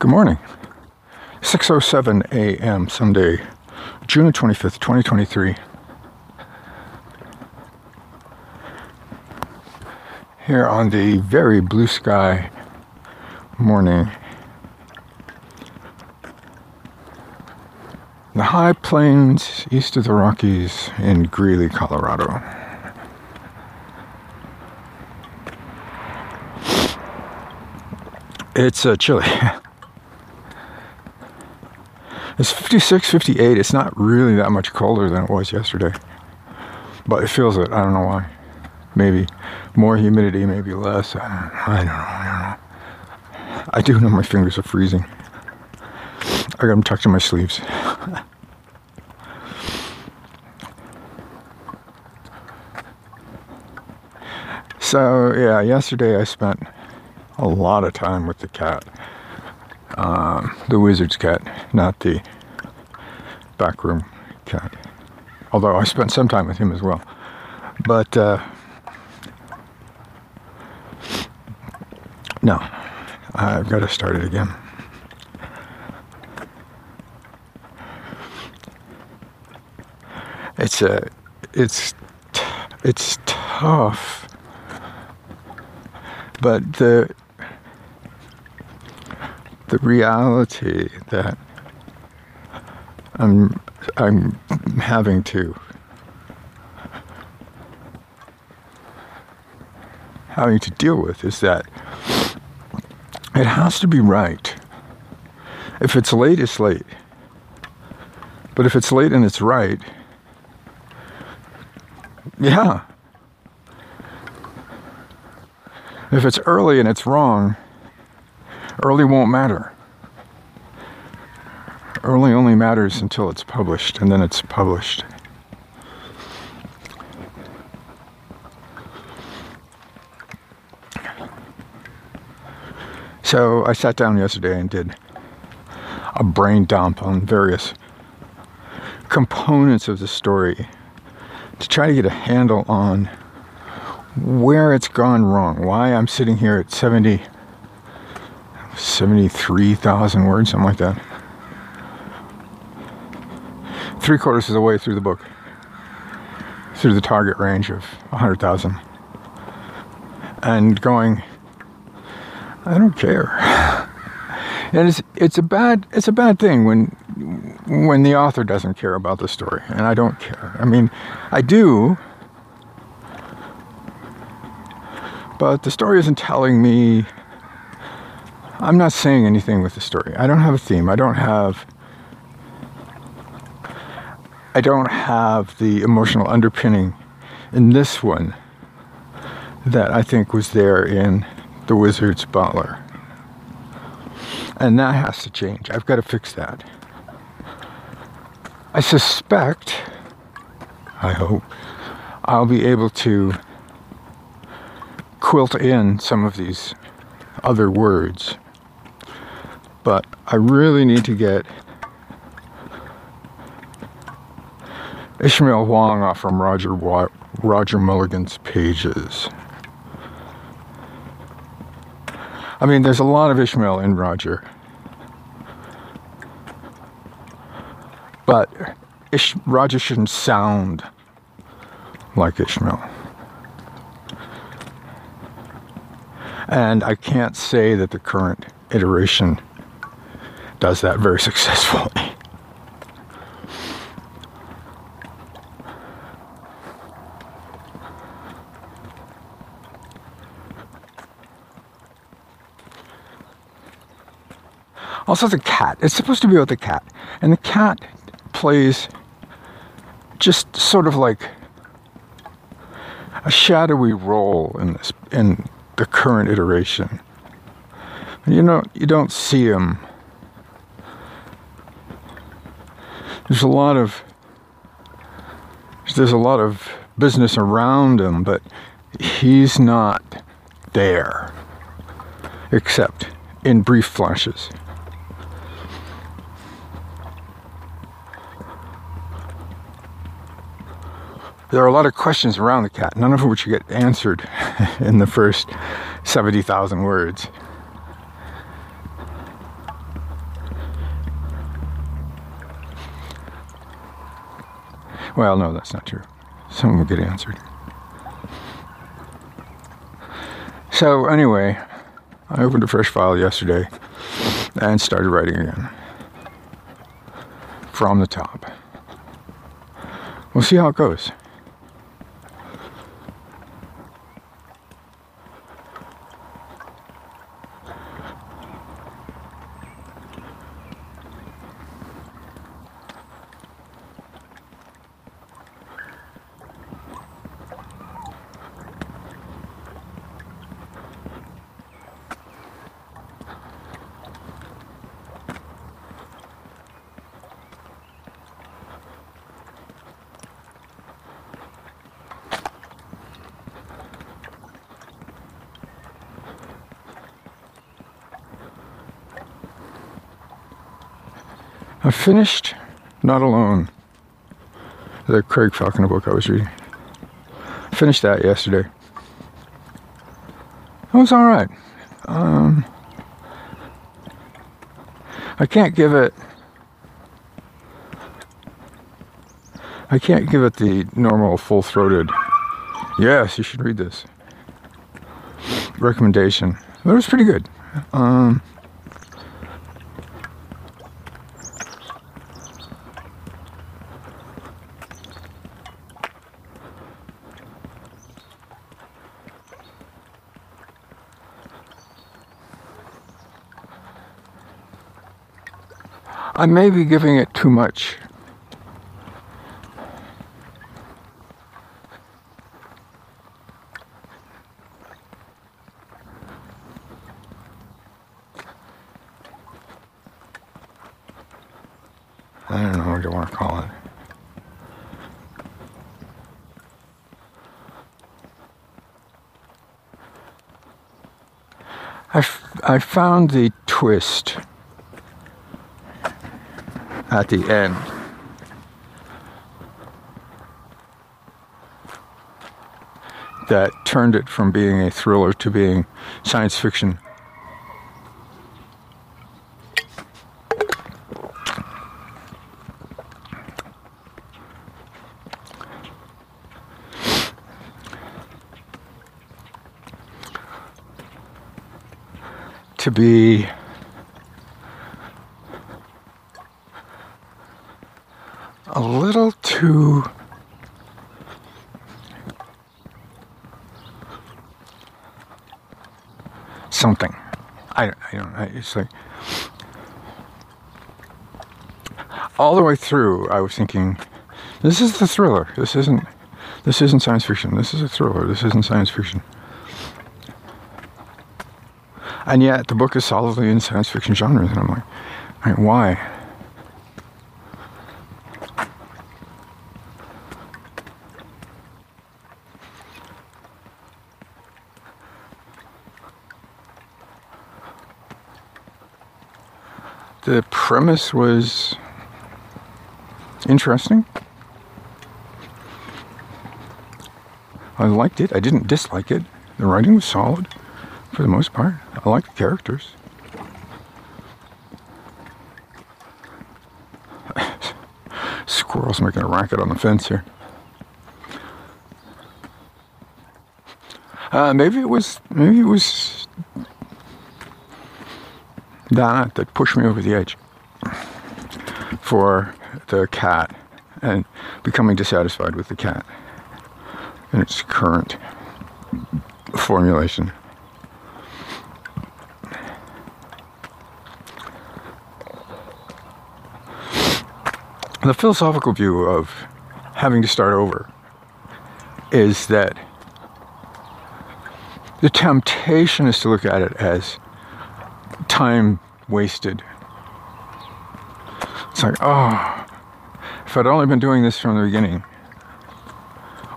Good morning. 6:07 a.m. Sunday, June 25th, 2023. Here on the very blue sky morning. The high plains east of the Rockies in Greeley, Colorado. It's uh, chilly. It's 56, 58. It's not really that much colder than it was yesterday. But it feels it. I don't know why. Maybe more humidity, maybe less. I don't, I don't know. I don't know. I do know my fingers are freezing. I got them tucked in my sleeves. so, yeah, yesterday I spent a lot of time with the cat um, the wizard's cat, not the backroom cat. Although I spent some time with him as well. But uh, no, I've got to start it again. It's a, uh, it's, it's tough, but the the reality that I'm I'm having to having to deal with is that it has to be right. If it's late, it's late. But if it's late and it's right, yeah. If it's early and it's wrong, Early won't matter. Early only matters until it's published, and then it's published. So I sat down yesterday and did a brain dump on various components of the story to try to get a handle on where it's gone wrong, why I'm sitting here at 70 73,000 words, something like that. Three quarters of the way through the book, through the target range of 100,000. And going, I don't care. and it's it's a bad it's a bad thing when when the author doesn't care about the story and I don't care. I mean, I do but the story isn't telling me I'm not saying anything with the story. I don't have a theme. I don't have I don't have the emotional underpinning in this one that I think was there in The Wizard's Butler. And that has to change. I've got to fix that. I suspect, I hope, I'll be able to quilt in some of these other words but I really need to get Ishmael Wang off from Roger Roger Mulligan's pages. I mean, there's a lot of Ishmael in Roger. But Ish- Roger shouldn't sound like Ishmael. And I can't say that the current iteration does that very successfully. Also, the cat. It's supposed to be about the cat. And the cat plays just sort of like a shadowy role in this in the current iteration. You know, you don't see him there's a lot of there's a lot of business around him, but he's not there except in brief flashes. There are a lot of questions around the cat, none of which get answered in the first 70,000 words. Well, no, that's not true. Some will get answered. So, anyway, I opened a fresh file yesterday and started writing again from the top. We'll see how it goes. I finished Not Alone, the Craig Falconer book I was reading. Finished that yesterday. It was all right. Um, I can't give it. I can't give it the normal full-throated. Yes, you should read this. Recommendation. But it was pretty good. Um, I may be giving it too much. I don't know what you want to call it. I, I found the twist at the end. That turned it from being a thriller to being science fiction. To be a little too something. I, Like all the way through, I was thinking, this is the thriller. This isn't. This isn't science fiction. This is a thriller. This isn't science fiction. And yet, the book is solidly in science fiction genre, and I'm like, why? The premise was interesting. I liked it. I didn't dislike it. The writing was solid for the most part. I like the characters. Squirrels making a racket on the fence here. Uh, maybe it was maybe it was that that pushed me over the edge for the cat and becoming dissatisfied with the cat in its current formulation. The philosophical view of having to start over is that the temptation is to look at it as time wasted. It's like, oh, if I'd only been doing this from the beginning.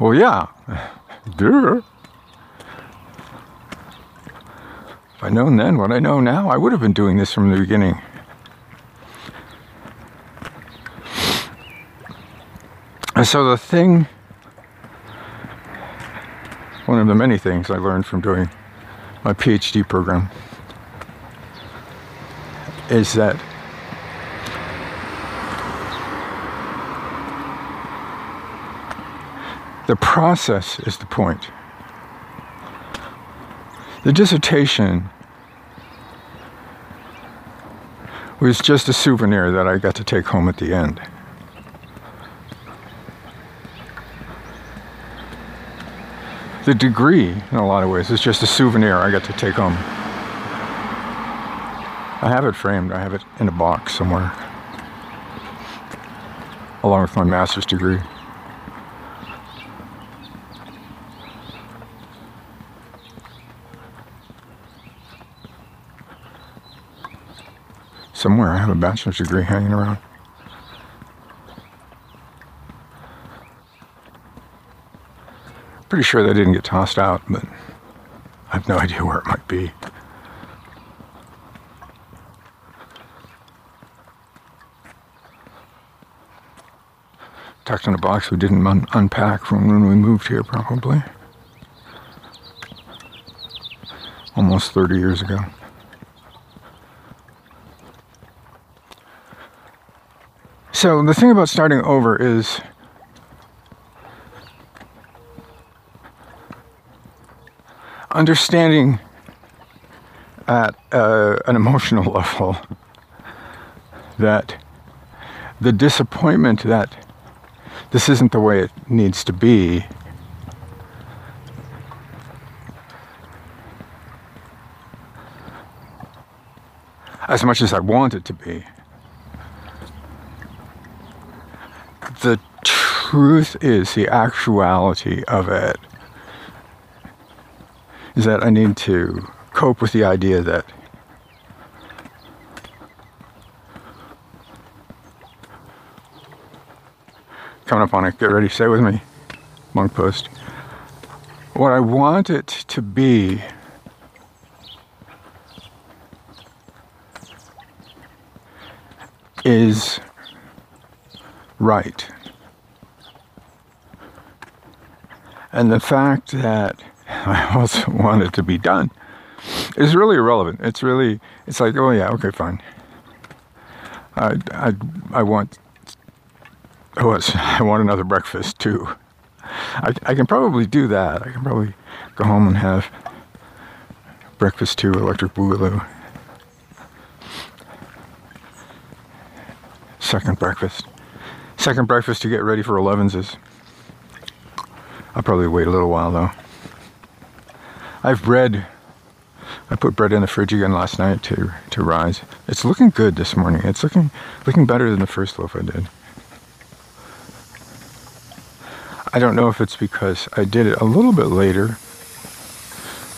Well, yeah, duh. If I'd known then what I know now, I would have been doing this from the beginning. And so the thing, one of the many things I learned from doing my PhD program is that The process is the point. The dissertation was just a souvenir that I got to take home at the end. The degree, in a lot of ways, is just a souvenir I got to take home. I have it framed, I have it in a box somewhere, along with my master's degree. Somewhere I have a bachelor's degree hanging around. Pretty sure they didn't get tossed out, but I have no idea where it might be. In a box we didn't un- unpack from when we moved here, probably. Almost 30 years ago. So the thing about starting over is understanding at uh, an emotional level that the disappointment that this isn't the way it needs to be as much as I want it to be. The truth is, the actuality of it is that I need to cope with the idea that coming up on it, get ready, stay with me, monk post. What I want it to be is right. And the fact that I also want it to be done is really irrelevant. It's really, it's like, oh yeah, okay, fine. I, I, I want, oh, I want another breakfast too. I, I can probably do that. I can probably go home and have breakfast too, electric boogaloo. Second breakfast. Second breakfast to get ready for 11s is. I'll probably wait a little while though. I've bread. I put bread in the fridge again last night to to rise. It's looking good this morning. It's looking looking better than the first loaf I did. I don't know if it's because I did it a little bit later.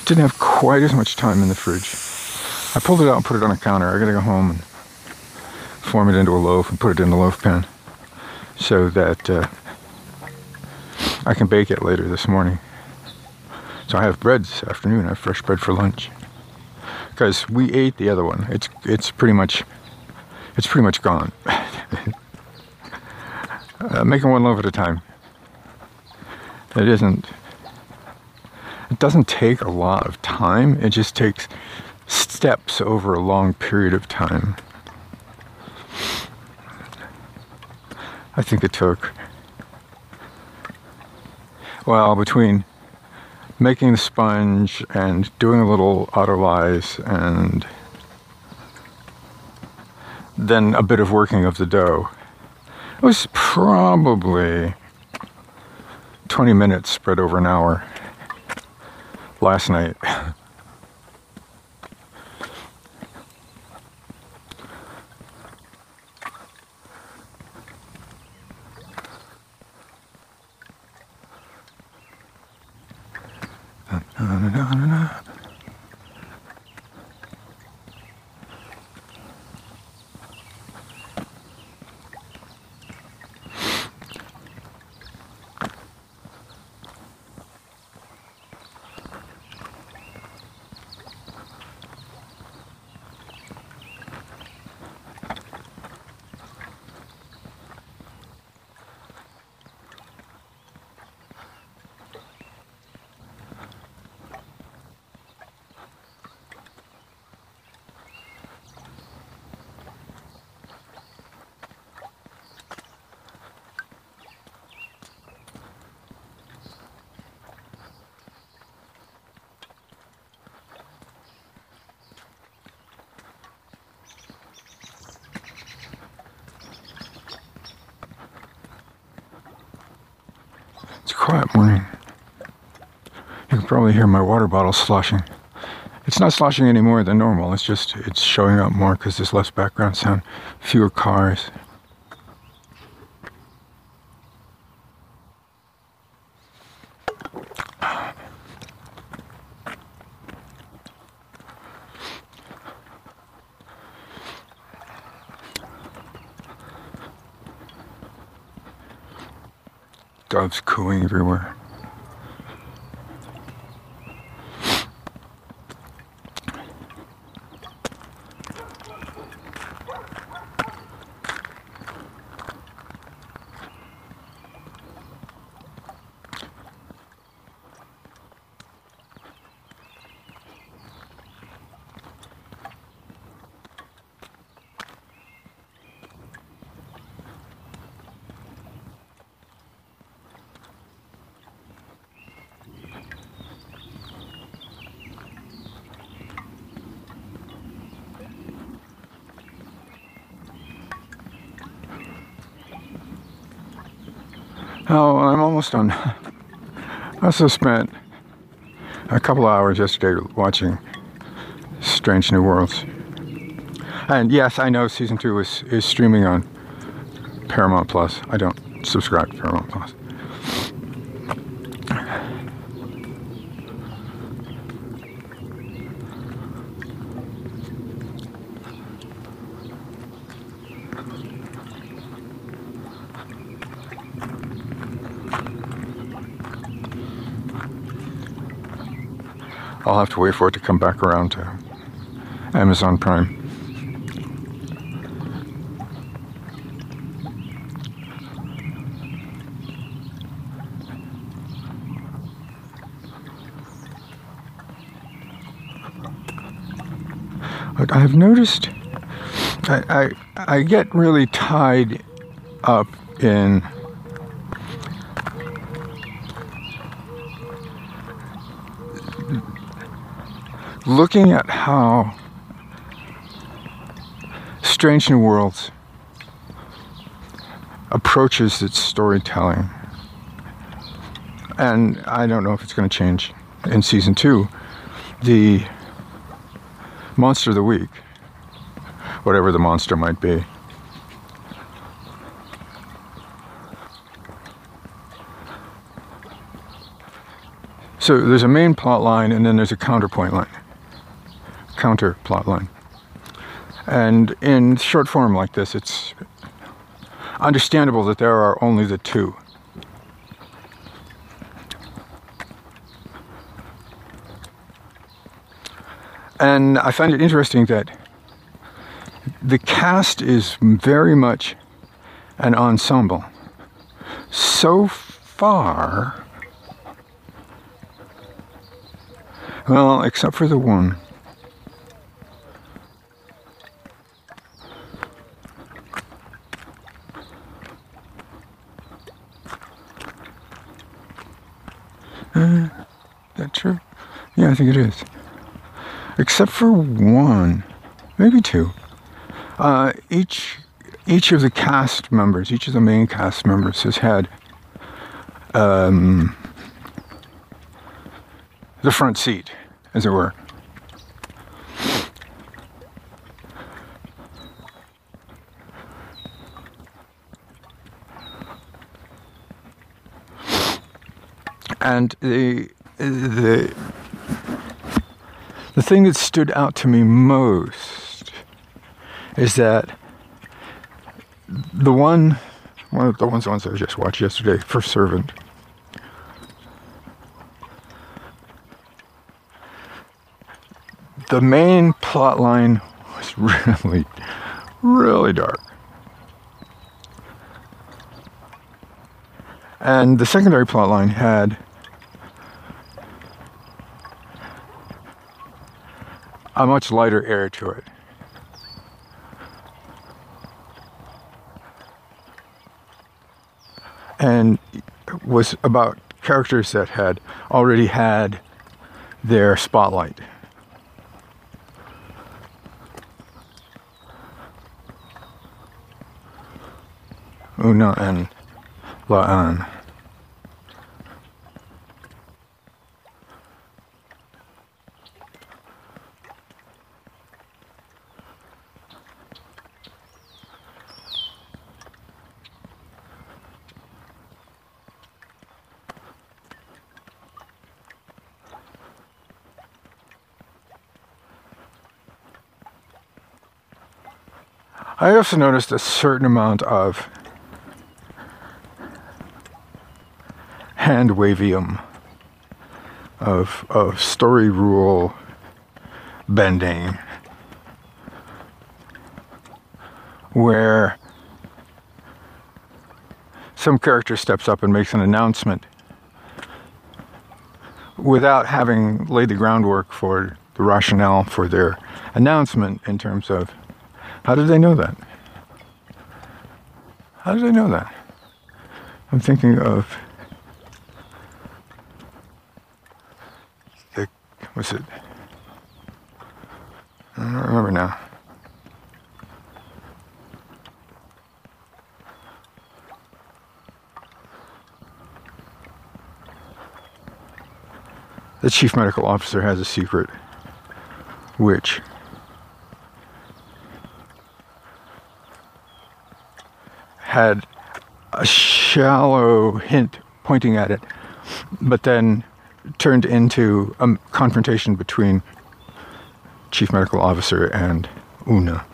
Didn't have quite as much time in the fridge. I pulled it out and put it on a counter. I gotta go home and form it into a loaf and put it in the loaf pan so that uh, I can bake it later this morning. So I have bread this afternoon. I have fresh bread for lunch because we ate the other one. It's it's pretty much it's pretty much gone. uh, making one loaf at a time. It isn't. It doesn't take a lot of time. It just takes steps over a long period of time. I think it took well between making the sponge and doing a little autolyse and then a bit of working of the dough. It was probably 20 minutes spread over an hour last night. quiet morning. You can probably hear my water bottle sloshing. It's not sloshing any more than normal. It's just it's showing up more because there's less background sound, fewer cars. Doves cooing everywhere. Oh, I'm almost done. I also spent a couple hours yesterday watching Strange New Worlds. And yes, I know season two is, is streaming on Paramount Plus. I don't subscribe to Paramount Plus. I'll have to wait for it to come back around to Amazon Prime. But I've noticed I, I, I get really tied up in looking at how Strange New Worlds approaches its storytelling. And I don't know if it's going to change in season two. The monster of the week, whatever the monster might be. So there's a main plot line and then there's a counterpoint line counter plot line. And in short form like this, it's understandable that there are only the two. And I find it interesting that the cast is very much an ensemble. So far, well, except for the one. Uh, that true? Yeah, I think it is. Except for one, maybe two. Uh, each each of the cast members, each of the main cast members, has had um, the front seat, as it were. And the the the thing that stood out to me most is that the one one of the ones, ones I just watched yesterday, First Servant. The main plot line was really, really dark. And the secondary plot line had a much lighter air to it. And was about characters that had already had their spotlight. Una and La'an. I also noticed a certain amount of hand wavium, of, of story rule bending, where some character steps up and makes an announcement without having laid the groundwork for the rationale for their announcement in terms of how did they know that? How did they know that? I'm thinking of the was it? I don't remember now. The chief medical officer has a secret, which had a shallow hint pointing at it, but then turned into a confrontation between chief medical officer and Una,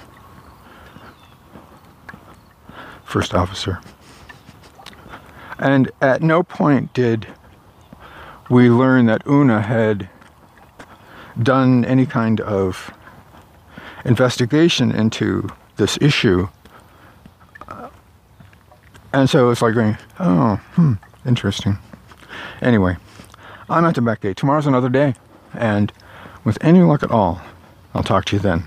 first officer. And at no point did we learn that Una had done any kind of investigation into this issue. And so it's like going, oh, hmm, interesting. Anyway, I'm at the back gate. Tomorrow's another day. And with any luck at all, I'll talk to you then.